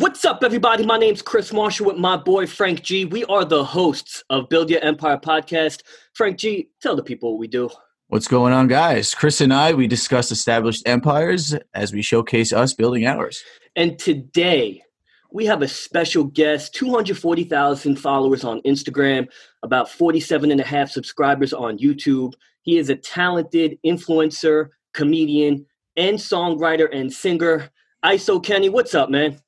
What's up, everybody? My name's Chris Marshall with my boy Frank G. We are the hosts of Build Your Empire podcast. Frank G, tell the people what we do. What's going on, guys? Chris and I, we discuss established empires as we showcase us building ours. And today, we have a special guest 240,000 followers on Instagram, about 47 and a half subscribers on YouTube. He is a talented influencer, comedian, and songwriter and singer. ISO Kenny, what's up, man?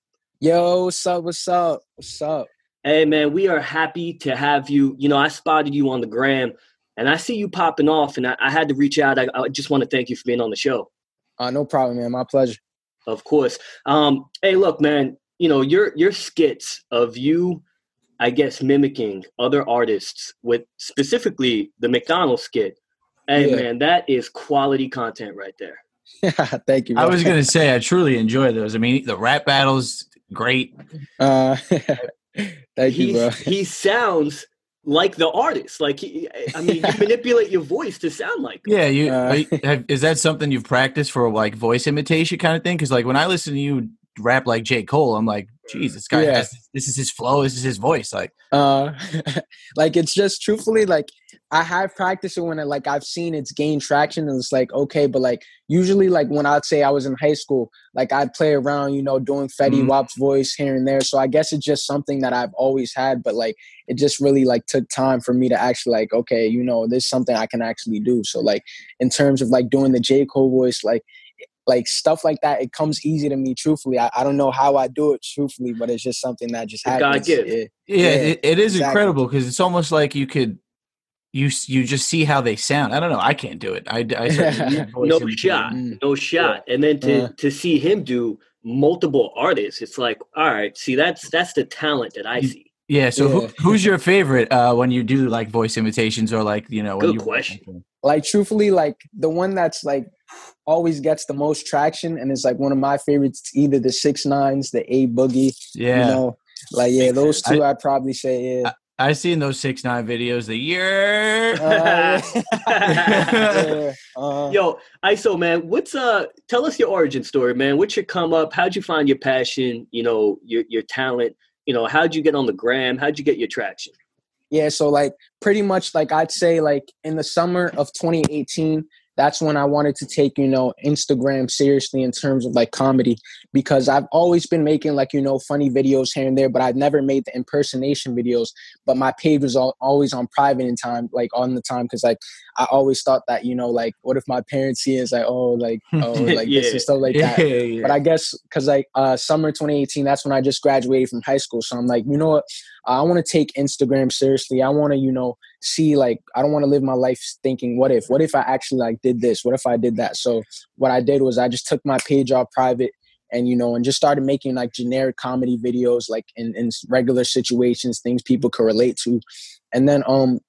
Yo, what's up? What's up? What's up? Hey, man, we are happy to have you. You know, I spotted you on the gram and I see you popping off, and I, I had to reach out. I, I, just want to thank you for being on the show. Uh, no problem, man. My pleasure. Of course. Um, hey, look, man. You know your your skits of you, I guess, mimicking other artists with specifically the McDonald's skit. Hey, yeah. man, that is quality content right there. Yeah, thank you. Bro. I was gonna say I truly enjoy those. I mean, the rap battles, great. Uh, thank you, bro. he sounds like the artist. Like, he, I mean, you manipulate your voice to sound like. Them. Yeah, you, uh, have, is that something you've practiced for like voice imitation kind of thing? Because like when I listen to you rap like J Cole, I'm like, geez, this guy yeah. has this is his flow, this is his voice. Like, uh, like it's just truthfully like I have practiced it when I, like I've seen it's gained traction and it's like okay, but like usually like when I'd say I was in high school, like I'd play around, you know, doing Fetty mm-hmm. Wap's voice here and there. So I guess it's just something that I've always had, but like it just really like took time for me to actually like okay, you know, this is something I can actually do. So like in terms of like doing the J Cole voice, like like stuff like that, it comes easy to me. Truthfully, I, I don't know how I do it. Truthfully, but it's just something that just happens. God give. Yeah, yeah, it, it is exactly. incredible because it's almost like you could you you just see how they sound. I don't know. I can't do it. I, I no shot, no shot. And then to uh, to see him do multiple artists, it's like, all right, see that's that's the talent that I see. Yeah. So yeah. Who, who's your favorite uh, when you do like voice imitations or like you know? Good you, question. Like truthfully, like the one that's like always gets the most traction and is like one of my favorites. Either the six nines, the A Boogie. Yeah. You know, like yeah, those two I, would probably say yeah. I seen those six nine videos the year. Uh, uh, Yo, ISO man, what's uh? Tell us your origin story, man. What's your come up? How'd you find your passion? You know, your your talent. You know, how'd you get on the gram? How'd you get your traction? Yeah, so like pretty much like I'd say like in the summer of 2018, that's when I wanted to take, you know, Instagram seriously in terms of like comedy because I've always been making like, you know, funny videos here and there, but I've never made the impersonation videos. But my page was all, always on private in time, like on the time, because like I always thought that, you know, like what if my parents see it, it's like, oh, like, oh, like yeah. this and stuff like that. Yeah, yeah. But I guess because like uh, summer 2018, that's when I just graduated from high school. So I'm like, you know what? I want to take Instagram seriously. I want to, you know, see like I don't want to live my life thinking what if? What if I actually like did this? What if I did that? So what I did was I just took my page off private and you know and just started making like generic comedy videos like in, in regular situations things people could relate to. And then um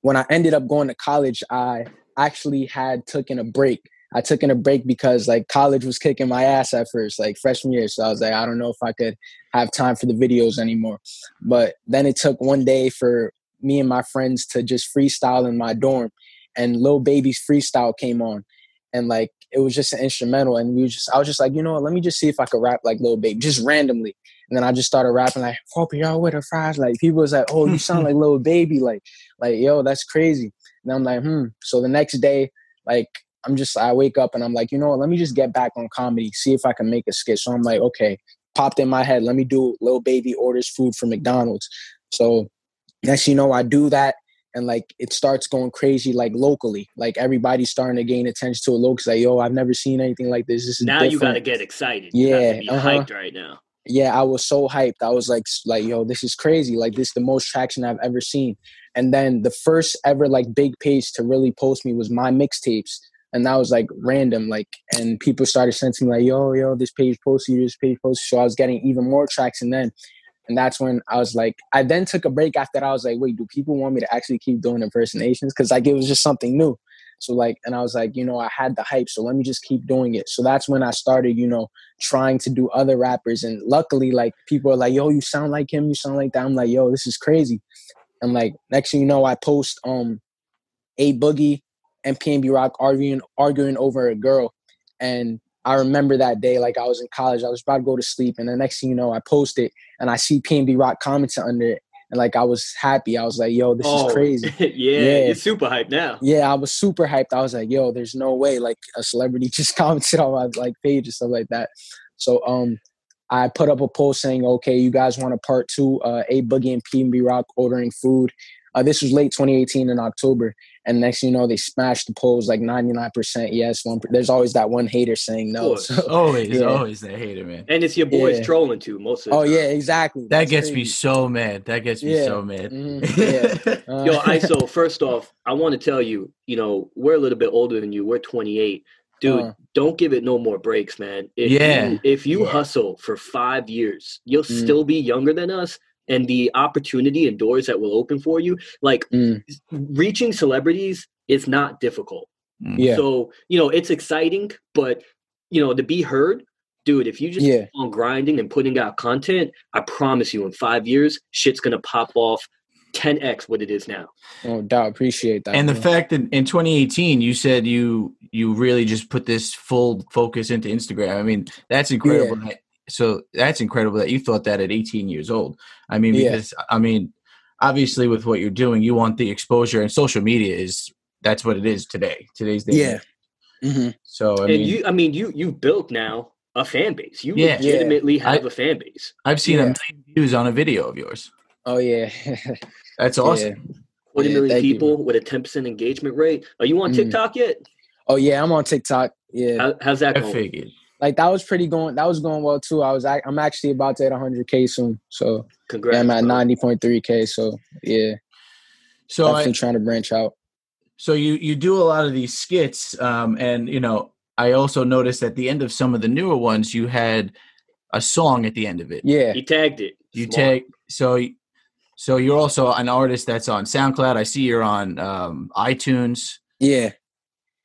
when I ended up going to college I actually had taken a break I took in a break because like college was kicking my ass at first, like freshman year. So I was like, I don't know if I could have time for the videos anymore. But then it took one day for me and my friends to just freestyle in my dorm and Lil Baby's freestyle came on and like it was just an instrumental and we just I was just like, you know what, let me just see if I could rap like Lil Baby, just randomly. And then I just started rapping like, hope y'all with a fries. Like people was like, oh, you sound like Lil Baby. Like, like, yo, that's crazy. And I'm like, hmm. So the next day, like I'm just I wake up and I'm like, you know what, let me just get back on comedy, see if I can make a skit. So I'm like, okay, popped in my head, let me do Lil Baby orders food from McDonald's. So next you know i do that and like it starts going crazy like locally. Like everybody's starting to gain attention to it locally like yo i've never seen anything like this. This is now different. you gotta get excited. Yeah uh-huh. hyped right now. Yeah i was so hyped. I was like like yo this is crazy. Like this is the most traction i've ever seen. And then the first ever like big page to really post me was my Mixtapez and that was like random like and people started sending like yo yo this page posted you this page posted so i was getting even more traction then and that's when I was like, I then took a break after that. I was like, wait, do people want me to actually keep doing impersonations? Because like it was just something new. So like, and I was like, you know, I had the hype, so let me just keep doing it. So that's when I started, you know, trying to do other rappers. And luckily, like people are like, yo, you sound like him, you sound like that. I'm like, yo, this is crazy. And like next thing you know, I post um a boogie and PNB Rock arguing arguing over a girl. And I remember that day, like I was in college, I was about to go to sleep, and the next thing you know, I post it and I see PNB Rock commenting under it, and like I was happy. I was like, "Yo, this Oh, is crazy." yeah, Yeah. you're super hyped now. Yeah, I was super hyped. I was like, "Yo, there's no way like a celebrity just commented on my like page and stuff like that." So um, I put up a post saying, "Okay, you guys want a part two? Uh, A Boogie and PNB Rock ordering food." Uh, this was late 2018 in October, and next thing you know, they smashed the polls like 99% yes. One, there's always that one hater saying no. course. So, Always, Yeah. always that hater, man. And it's your boys Yeah. trolling too, most of the oh time. yeah, exactly. That That's gets me so mad. That gets me Yeah. so mad. Mhm, yeah. Uh, Yo, ISO, first off, I want to tell you, you know, we're a little bit older than you. We're 28. Dude, Uh. don't give it no more breaks, man. If Yeah. You, if you Yeah. hustle for five years, you'll Mm. still be younger than us. And the opportunity and doors that will open for you, like Mm. reaching celebrities is not difficult. yeah. So, you know, it's exciting, but, you know, to be heard, dude, if you just Yeah. keep on grinding and putting out content, I promise you in five years, shit's going to pop off 10x what it is now. No doubt. Appreciate that. and the fact that in 2018 you said you you really just put this full focus into Instagram. I mean, that's incredible. That, so that's incredible that you thought that at 18 years old. I mean, Yeah. because I mean, obviously with what you're doing, you want the exposure, and social media is that's what it is today. Today's day. Yeah. hmm So I and mean, you, I mean, you you've built now a fan base. You Yeah. legitimately I- have a fan base. I've seen a yeah. million views on a video of yours. Oh yeah. That's awesome. Yeah. Forty Yeah, million you, people with a ten percent engagement rate. Are you on Mm. TikTok yet? Oh yeah. I'm on TikTok. Yeah. How, how's that I going? figured. Like that was pretty going. That was going well too. I was. ac- I'm actually about to hit 100k soon. So Congrats. yeah, I'm at 90.3k. So yeah, So I'm trying to branch out. so you you do a lot of these skits um and you know i also noticed at the end of some of the newer ones you had a song at the end of it Yeah. He tagged it. you Smart. take so so you're also an artist that's on soundcloud i see you're on um itunes Yeah.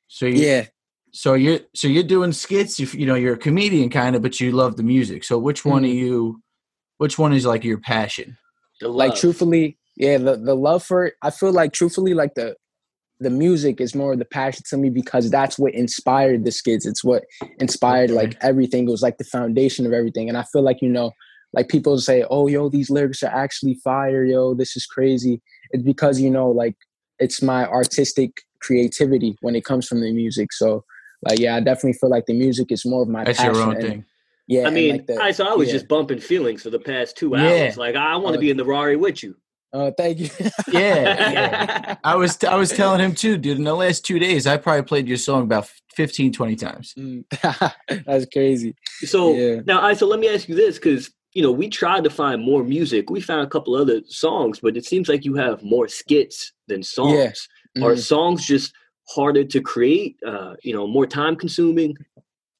so you Yeah. So you're so you're doing skits you, you know you're a comedian kind of but you love the music so which one Mhm. are you which one is like your passion The Like truthfully, yeah. The the love for it. I feel like truthfully, like the the music is more of the passion to me because that's what inspired the skits. It's what inspired Okay. like everything. It was like the foundation of everything. And I feel like, you know, like people say, Oh, yo, these lyrics are actually fire, yo, this is crazy. It's because, you know, like it's my artistic creativity when it comes from the music. So like yeah, I definitely feel like the music is more of my that's passion. your own and- thing Yeah. I mean, like the- I so I was yeah. just bumping feelings for the past two hours. Yeah. hours. Like I want to Oh. be in the Rari with you. Oh, thank you. Yeah, yeah. I was I was telling him too, dude. In the last two days, I probably played your song about 15, 20 times. Mm. That's crazy. So Yeah. now, I so let me ask you this because you know we tried to find more music. We found a couple other songs, but it seems like you have more skits than songs. Are Mhm. songs just harder to create? Uh, you know, more time consuming.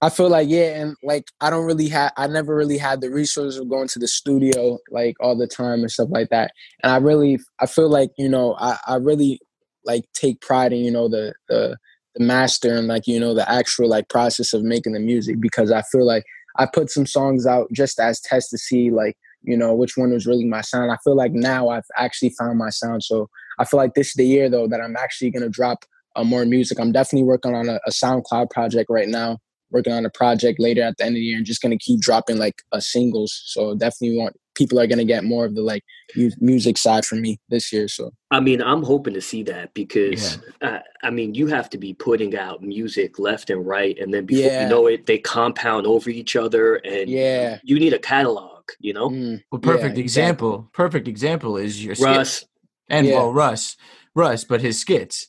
I feel like yeah, and like I don't really have I never really had the resources of going to the studio like all the time and stuff like that. And I really I feel like, you know, I, I really like take pride in, you know, the the the master and like, you know, the actual like process of making the music because I feel like I put some songs out just as test to see like, you know, which one was really my sound. I feel like now I've actually found my sound. So I feel like this is the year though that I'm actually gonna drop uh, more music. I'm definitely working on a, a SoundCloud project right now working on a project later at the end of the year and just gonna keep dropping like uh, singles. So definitely want people are gonna get more of the like mu- music side from me this year. So I mean, I'm hoping to see that because uh, I mean, you have to be putting out music left and right, and then before Yeah. you know it, they compound over each other, and Yeah. you need a catalog. You know, mm, Well, Yeah, perfect exactly. example. Perfect example is your skit. Russ. and Yeah. well, Russ, Russ, but his skits.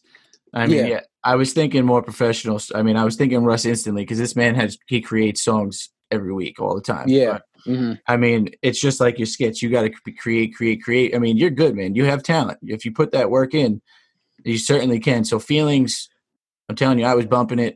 I mean, Yeah. yeah. I was thinking more professional. I mean, I was thinking Russ instantly because this man has he creates songs every week, all the time. Yeah. But, mhm. I mean, it's just like your skits. You got to create, create, create. I mean, you're good, man. You have talent. If you put that work in, you certainly can. So feelings, I'm telling you, I was bumping it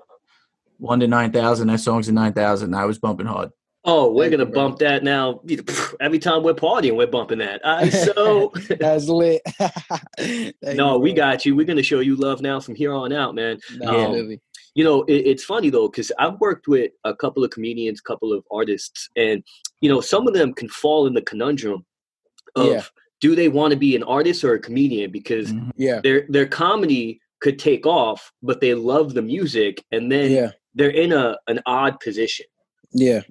one to nine thousand. That song's a nine thousand. I was bumping hard. Oh, we're Thank gonna you, bro. bump that now. Every time we're partying, we're bumping that. I so That's lit. No, you, we got you. We're gonna show you love now from here on out, man. Nah, Yeah. really. You know, it, it's funny though because I've worked with a couple of comedians, couple of artists, and you know, some of them can fall in the conundrum of Yeah. do they want to be an artist or a comedian because Mhm. Yeah. their their comedy could take off, but they love the music, and then Yeah. they're in a an odd position. Yeah.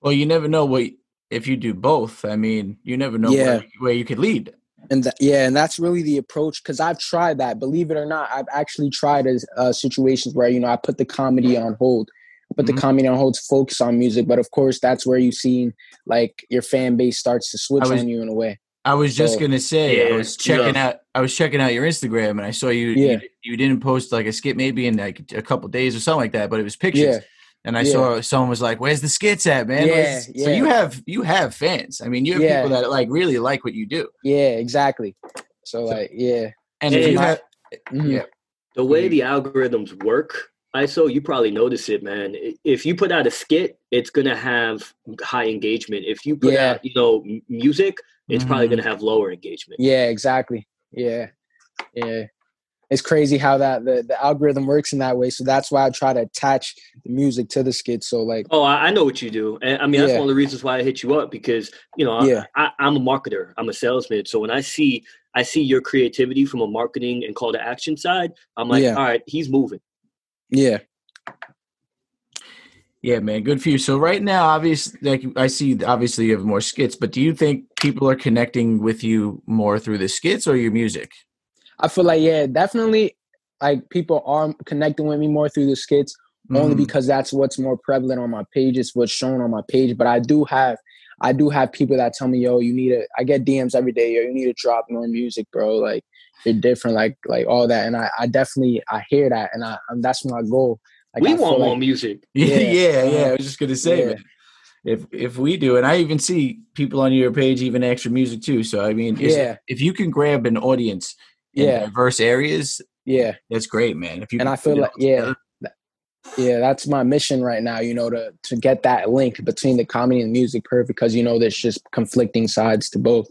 Well, you never know what if you do both. I mean, you never know Yeah. where, where you could lead. and th- yeah and that's really the approach because i've tried that believe it or not i've actually tried as uh, situations where you know i put the comedy on hold put Mhm. the comedy on hold to focus on music but of course that's where you see like your fan base starts to switch was- on you in a way I was just So- gonna say I was checking yeah. out I was checking out your Instagram and I saw you Yeah. you, you didn't post like a skit maybe in like a couple days or something like that, but it was pictures. Yeah And I Yeah. saw someone was like, "Where's the skits at, man?" Yeah, Where's- So you have you have fans. I mean, you have Yeah. people that like really like what you do. yeah exactly so like yeah And Hey, if you my- have, Mhm. Yeah. The way Mhm. the algorithms work, ISO, you probably notice it, man. If you put out a skit, it's gonna have high engagement. If you put Yeah. out, you know, music, it's probably Mhm. gonna have lower engagement. yeah exactly yeah yeah it's crazy how that the, the algorithm works in that way so that's why i try to attach the music to the skit so like Oh, I, I know what you do, and I mean that's Yeah. one of the reasons why I hit you up because you know Yeah. I, I, I'm a marketer, I'm a salesman. So when I see I see your creativity from a marketing and call to action side, I'm like, Yeah. all right, he's moving. yeah yeah, man, good for you. So right now, obviously, like I see, obviously you have more skits, but do you think people are connecting with you more through the skits or your music? I feel like yeah, definitely like people are connecting with me more through the skits only Mhm. because that's what's more prevalent on my page. It's what's shown on my page. But I do have I do have people that tell me, yo, you need to I get DMs every day, yo, you need to drop more music, bro. Like you're different, like like all that. And I, I definitely I hear that and I um, that's my goal. Like, we I feel want more like- music. Yeah, Yeah. yeah, yeah. I was just gonna say, Yeah. man, if if we do, and I even see people on your page even extra music too. So I mean, Yeah. if you can grab an audience in Yeah. diverse areas, Yeah. that's great, man. If you And I feel like yeah, together. yeah, that's my mission right now. You know, to to get that link between the comedy and music perfect because you know there's just conflicting sides to both.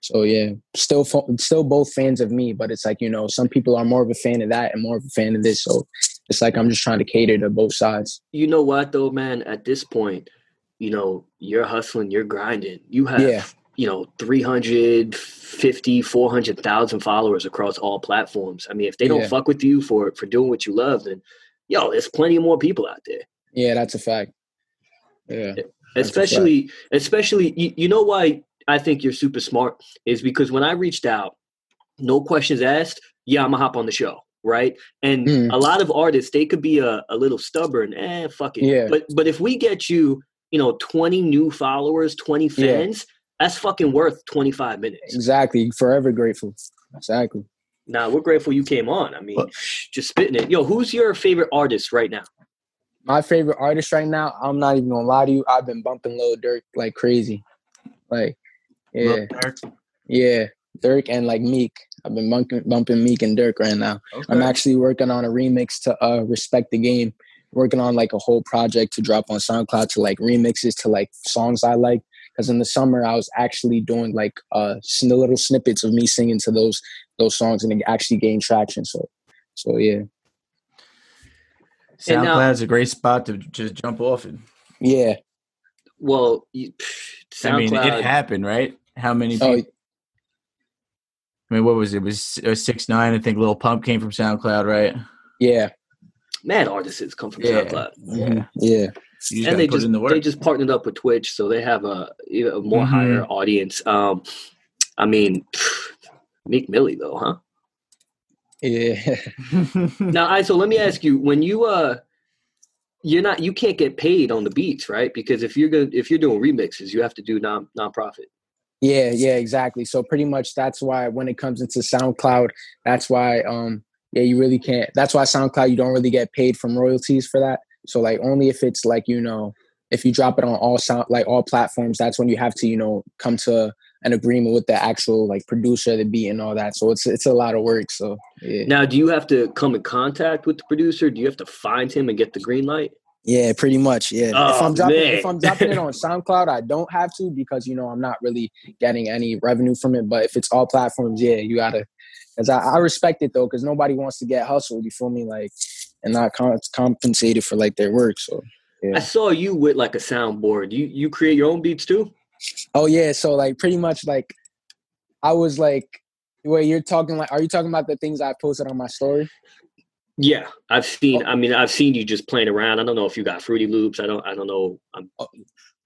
So yeah, still still both fans of me, but it's like you know some people are more of a fan of that and more of a fan of this. So it's like I'm just trying to cater to both sides. You know what though, man? At this point, you know, you're hustling, you're grinding. You have Yeah. You know 350 400,000 followers across all platforms. I mean, if they don't Yeah. fuck with you for for doing what you love, then yo, there's plenty more people out there. Yeah, that's a fact. Yeah, That's a especially especially you, you know why i think you're super smart is because when i reached out no questions asked yeah i'm gonna hop on the show right and Mm. a lot of artists they could be a, a little stubborn eh fuck it Yeah. but but if we get you you know 20 new followers 20 Yeah. fans that's fucking worth 25 minutes exactly. Forever grateful. Exactly. Nah, we're grateful you came on i mean Well- just spitting it yo who's your favorite artist right now My favorite artist right now. I'm not even gonna lie to you. I've been bumping Lil Durk like crazy. Like, yeah. Lil Durk? Yeah, Durk and like Meek. I've been bumping, bumping Meek and Durk right now. I'm actually working on a remix to uh, "Respect the Game." Working on like a whole project to drop on SoundCloud to like remixes to like songs I like. Because in the summer I was actually doing like uh sn- little snippets of me singing to those those songs and it actually gained traction. So, so yeah, And now- SoundCloud's a great spot to just jump off in. yeah. well you, pff, I mean, it happened, right? How many Oh. I mean, what was it? It was uh, six nine. I think Lil Pump came from SoundCloud, right? yeah, mad artists come from Yeah. SoundCloud. yeah, You just and they just the they just partnered up with Twitch, so they have a, you know, a more Mhm. higher audience. Um, I mean, Meek Millie though, huh? yeah. Now, I so let me ask you: when you uh, you're not you can't get paid on the beats, right? Because if you're gonna if you're doing remixes, you have to do non nonprofit. Yeah, yeah, exactly. So pretty much that's why when it comes into SoundCloud, that's why um yeah, you really can't that's why SoundCloud you don't really get paid from royalties for that. So like only if it's like, you know, if you drop it on all sound like all platforms, that's when you have to, you know, come to an agreement with the actual like producer, the beat and all that. So it's it's a lot of work. So yeah. Now, do you have to come in contact with the producer? Do you have to find him and get the green light? Yeah, pretty much. Yeah. if Oh, I'm dropping man. if I'm dropping it on SoundCloud, I don't have to because you know I'm not really getting any revenue from it. But if it's all platforms, yeah, you gotta. Cause I, I respect it though, because nobody wants to get hustled. You feel me? Like, and not com- compensated for like their work. So. I saw you with like a soundboard. You you create your own beats too? Oh yeah, so like pretty much like, I was like, wait, you're talking like, are you talking about the things I posted on my story? Yeah, I've seen. Oh. I mean, I've seen you just playing around. I don't know if you got Fruity Loops. I don't. I don't know. I'm, oh,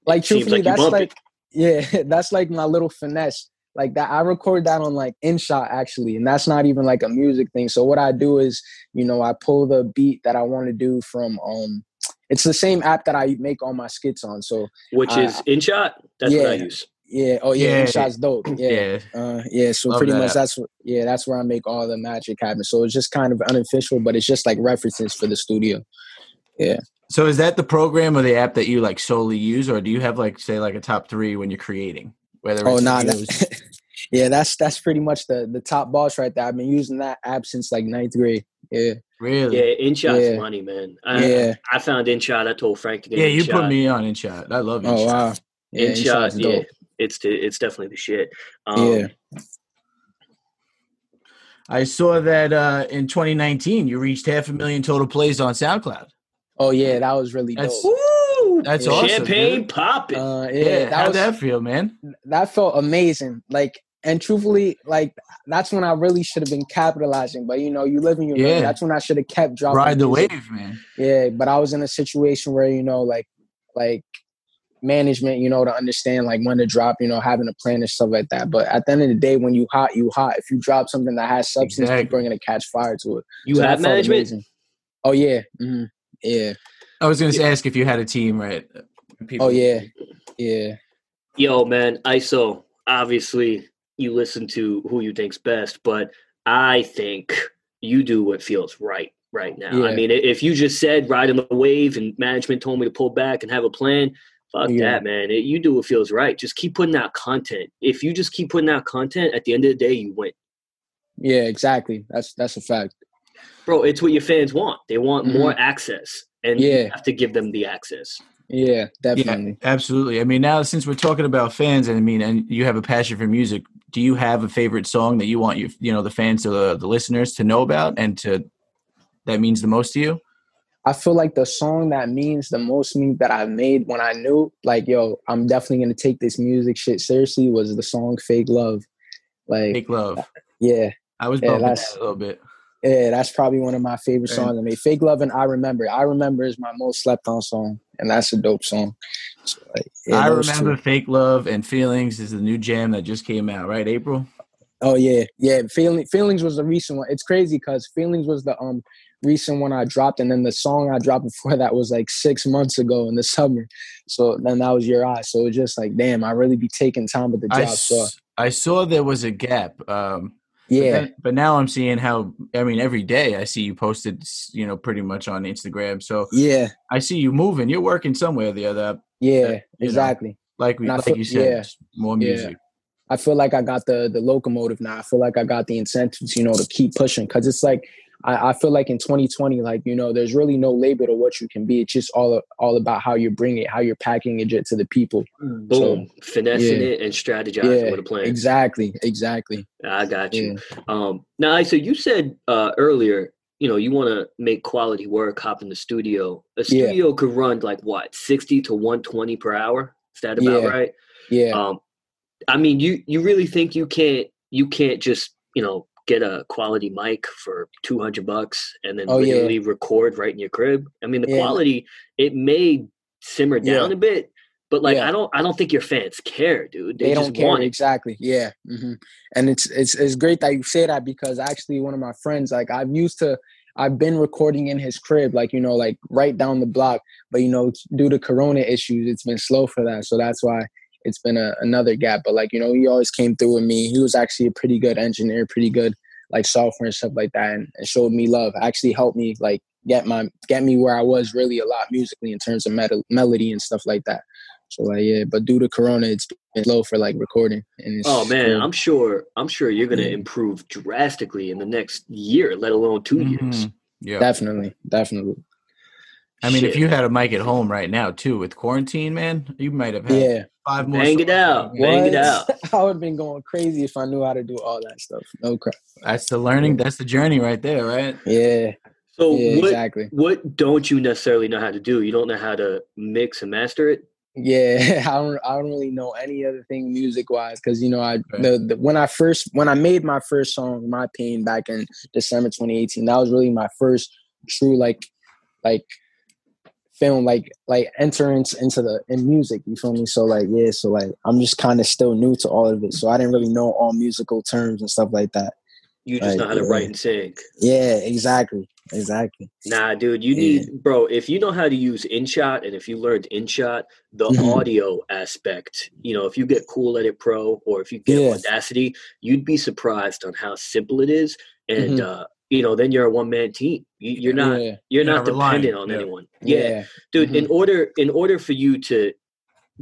Like truthfully, like that's bump it. like yeah, that's like my little finesse. Like that, I record that on like InShot actually, and that's not even like a music thing. So what I do is, you know, I pull the beat that I want to do from um, it's the same app that I make all my skits on. So which Uh, is InShot. That's what I yeah. use. yeah, oh yeah, Yeah. InShot's dope. Yeah, Yeah. Uh, yeah, so Love pretty that much that's yeah, that's where I make all the magic happen. So it's just kind of unofficial, but it's just like references for the studio. Yeah so is that the program or the app that you like solely use, or do you have like say like a top three when you're creating? Whether Oh it's nah, videos- that, yeah, that's that's pretty much the the top boss right there. I've been using that app since like ninth grade. Yeah, really? Yeah, InShot's Yeah. money, man. I, yeah. I found InShot. I told Frank to get Yeah, you InShot. put me on InShot. I love InShot. Oh wow. Yeah, InShot. InShot's Yeah, it's the, it's definitely the shit. Um, Yeah. I saw that uh, in 2019 you reached half a million total plays on SoundCloud. Oh yeah, that was really That's- dope. Woo! That's Yeah. awesome. Champagne dude. popping. Uh, Yeah, yeah, that how'd was that feel, man? that felt amazing. Like, and truthfully, like that's when I really should have been capitalizing. But you know, you live in your Yeah. yeah. That's when I should have kept dropping. Ride the music. wave, man. Yeah, but I was in a situation where you know, like, like management, you know, to understand like when to drop, you know, having a plan and stuff like that. But at the end of the day, when you hot, you hot. If you drop something that has substance, Exactly. people are gonna catch fire to it. you So have felt management. amazing. Oh yeah, hmm yeah. I was going to ask if you had a team, right? People- Oh yeah, yeah. Yo, man, ISO. Obviously, you listen to who you think's best, but I think you do what feels right right now. I mean, if you just said ride on the wave and management told me to pull back and have a plan, fuck Yeah. that, man. It, you do what feels right. Just keep putting out content. If you just keep putting out content, at the end of the day, you win. Yeah, exactly. That's that's a fact. Bro, it's what your fans want. They want Mhm. more access, and you Yeah. have to give them the access. Yeah, definitely. Yeah, absolutely. I mean, now since we're talking about fans, and I mean, and you have a passion for music, do you have a favorite song that you want you, you know, the fans, the the listeners to know about, and to that means the most to you? I feel like the song that means the most to me that I made when I knew, like, yo, I'm definitely gonna take this music shit seriously was the song Fake Love. Like, Fake love. yeah, I was Yeah, bumping that a little bit. Yeah, that's probably one of my favorite songs I made. Fake Love and I Remember. I Remember is my most slept on song, and that's a dope song. So, like, yeah, I remember two. "Fake Love" and "Feelings" is the new jam that just came out, right? April. Oh yeah, yeah. Feeling Feelings was the recent one. It's crazy because Feelings was the um recent one I dropped, and then the song I dropped before that was like six months ago in the summer. So then that was Your Eyes. So it's just like, damn, I really be taking time with the I, job. So s- I saw there was a gap. Um, but, yeah, then- but now I'm seeing how. I mean, every day I see you posted, you know, pretty much on Instagram. So yeah, I see you moving. You're working somewhere or the other. yeah, know, exactly. Like we, I like feel- you said, yeah, more yeah. music. I feel like I got the the locomotive now. I feel like I got the incentives, you know, to keep pushing. Cause it's like I, I feel like in 2020, like you know, there's really no label to what you can be. It's just all all about how you bring it, how you're packaging it to the people. Boom, finessing yeah. it and strategizing Yeah, with a plan. exactly, exactly. I got you. Yeah. Um, now, so you said uh, earlier, you know, you want to make quality work, hop in the studio. A Yeah. studio could run like what, sixty to one twenty per hour? Is that about Yeah. right? Yeah. Um, I mean, you you really think you can't you can't just you know get a quality mic for two hundred bucks and then Oh, yeah. literally record right in your crib? I mean, the Yeah. quality it may simmer down Yeah. a bit, but like Yeah. I don't I don't think your fans care, dude. They, they, just don't care want it. exactly yeah hmm and it's it's it's great that you say that because actually one of my friends like i've used to i've been recording in his crib like you know like right down the block but you know due to corona issues it's been slow for that so that's why it's been a, another gap but like you know he always came through with me he was actually a pretty good engineer pretty good like software and stuff like that and, and showed me love actually helped me like get my get me where i was really a lot musically in terms of meta, melody and stuff like that so like yeah, but due to Corona, it's been low for like recording. And it's Oh man, cool. I'm sure. I'm sure you're going to Yeah. improve drastically in the next year, let alone 2 years. Mhm. Yeah. definitely, definitely. I mean, if you had a mic at home right now too with quarantine, man, you might have had Yeah, five more. Bang it songs. out. Bang it out. I would have been going crazy if I knew how to do all that stuff. No crap. That's the learning. That's the journey right there, right? Yeah, So yeah, what? exactly. What don't you necessarily know how to do? You don't know how to mix and master it. Yeah, I don't. I don't really know any other thing music wise because you know I Right. the, the when I first when I made my first song, my pain back in December 2018. That was really my first true like like film like like entrance into the in music you feel me so like yeah so like i'm just kind of still new to all of it so i didn't really know all musical terms and stuff like that You just Like, know how to yeah. write and sing. yeah exactly exactly Nah, dude, you Yeah. need, bro. If you know how to use InShot, and if you learned InShot, the Mhm. audio aspect, you know, if you get Cool Edit Pro or if you get Yeah. Audacity, you'd be surprised on how simple it is. And Mhm. uh, you know, then you're a one man team. You, you're not, yeah you're You're not not reliant, dependent on yeah. anyone. Yeah, yeah dude. Mm-hmm. In order, in order for you to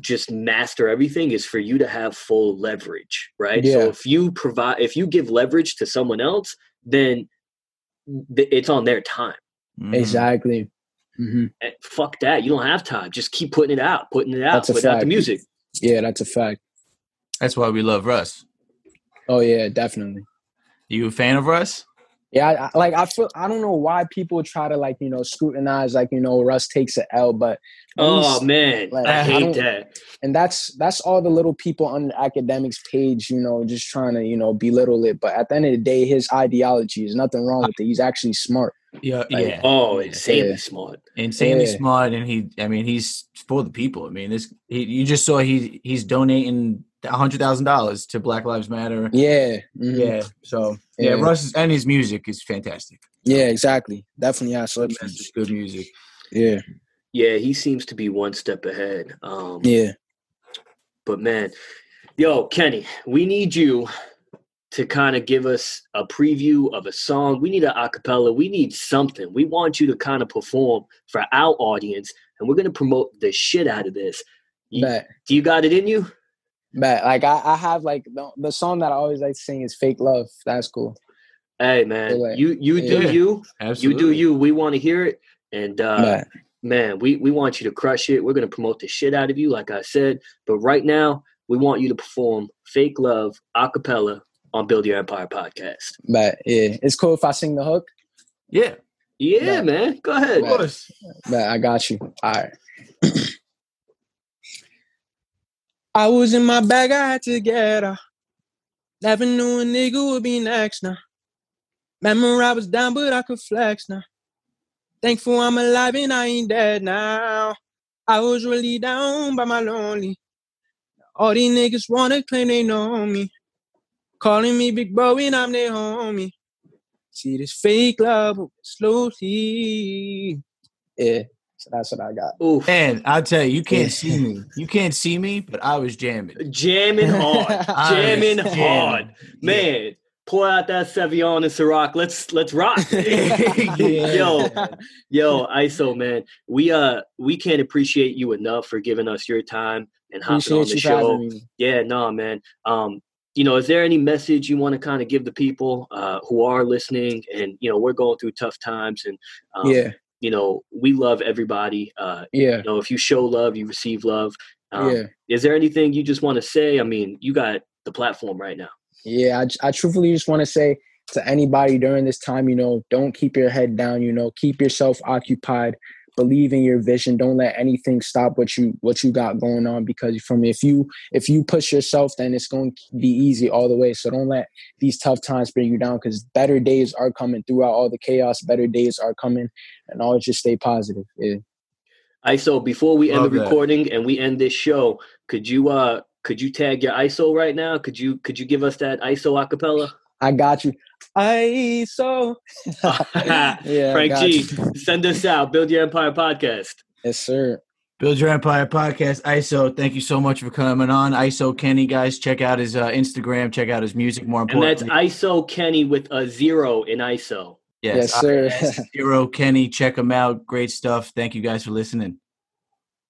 just master everything is for you to have full leverage, right? Yeah. So if you provide, if you give leverage to someone else, then th- it's on their time. Mhm. exactly hmm Eh, fuck that. You don't have time. Just keep putting it out, putting it out, That's a putting out the music. yeah that's a fact That's why we love Russ. oh yeah definitely You a fan of Russ? Yeah, I, I- like I feel I don't know why people try to like you know scrutinize like you know Russ takes an L, but Oh he's- man, like, I I hate don't- that. and that's that's all the little people on the Akademiks page, you know, just trying to you know belittle it. But at the end of the day, his ideology is nothing wrong with it. He's actually smart. Yeah, Like, yeah. Oh, insanely Yeah. smart. insanely Yeah. smart, and he. I mean, he's for the people. I mean, this. He, you just saw he he's donating a hundred thousand dollars to Black Lives Matter. Yeah, mhm. Yeah. So yeah, Yeah. Russ and his music is fantastic. yeah, exactly. Definitely has It's substance. good music. Yeah, Yeah, he seems to be one step ahead. Um, yeah, But man, yo, Kenny, we need you to kind of give us a preview of a song. We need an acapella. We need something. We want you to kind of perform for our audience, and we're gonna promote the shit out of this. You- do you got it in you? But like I, I have like the, the song that I always like to sing is "Fake Love." That's cool. Hey man, Like, you you do you. Absolutely. You do you. We want to hear it. And uh, But man, we, we want you to crush it. We're going to promote the shit out of you, like I said. But right now, we want you to perform Fake Love a cappella on Build Your Empire podcast. but yeah, it's cool if I sing the hook. Yeah. Yeah, Yeah. man. Go ahead. Of course. But I got you. All right. I was in my bag, I had to get her. Never knew a nigga would be next now. Remember I was down, but I could flex now. Thankful I'm alive and I ain't dead now. I was really down by my lonely. All these niggas wanna claim they know me. Calling me big bro and I'm their homie. See this fake love slowly. Yeah, so that's what I got. Oof. And I'll tell you, you can't see me. You can't see me, but I was jamming. Jamming hard. Jamming hard. jamming. Man, pour out that Sevion and Ciroc. Let's let's rock. Yo, yo, ISO man. We uh we can't appreciate you enough for giving us your time and hopping on the show. Yeah, no, man. Um, you know, is there any message you want to kind of give the people uh, who are listening? And you know, we're going through tough times, and um, Yeah, you know, we love everybody. Uh, yeah, you know, if you show love, you receive love. Um, yeah. Is there anything you just want to say? I mean, you got the platform right now. Yeah, I, I truthfully just want to say to anybody during this time, you know, don't keep your head down. You know, keep yourself occupied. Believe in your vision. Don't let anything stop what you what you got going on. Because from if you if you push yourself, then it's going to be easy all the way. So don't let these tough times bring you down. Because better days are coming throughout all the chaos. Better days are coming, and always just stay positive. Yeah. ISO, before we end Love the that. recording and we end this show, could you uh could you tag your ISO right now? Could you could you give us that ISO acapella? I got you. I so yeah, Frank G, you. send us out. Build Your Empire podcast. Yes, sir. Build Your Empire podcast. ISO, thank you so much for coming on. ISO Kenny, guys, check out his uh, Instagram, check out his music. More And that's ISO Kenny with a zero in ISO. Yes, sir. Zero Kenny, check him out. Great stuff. Thank you guys for listening.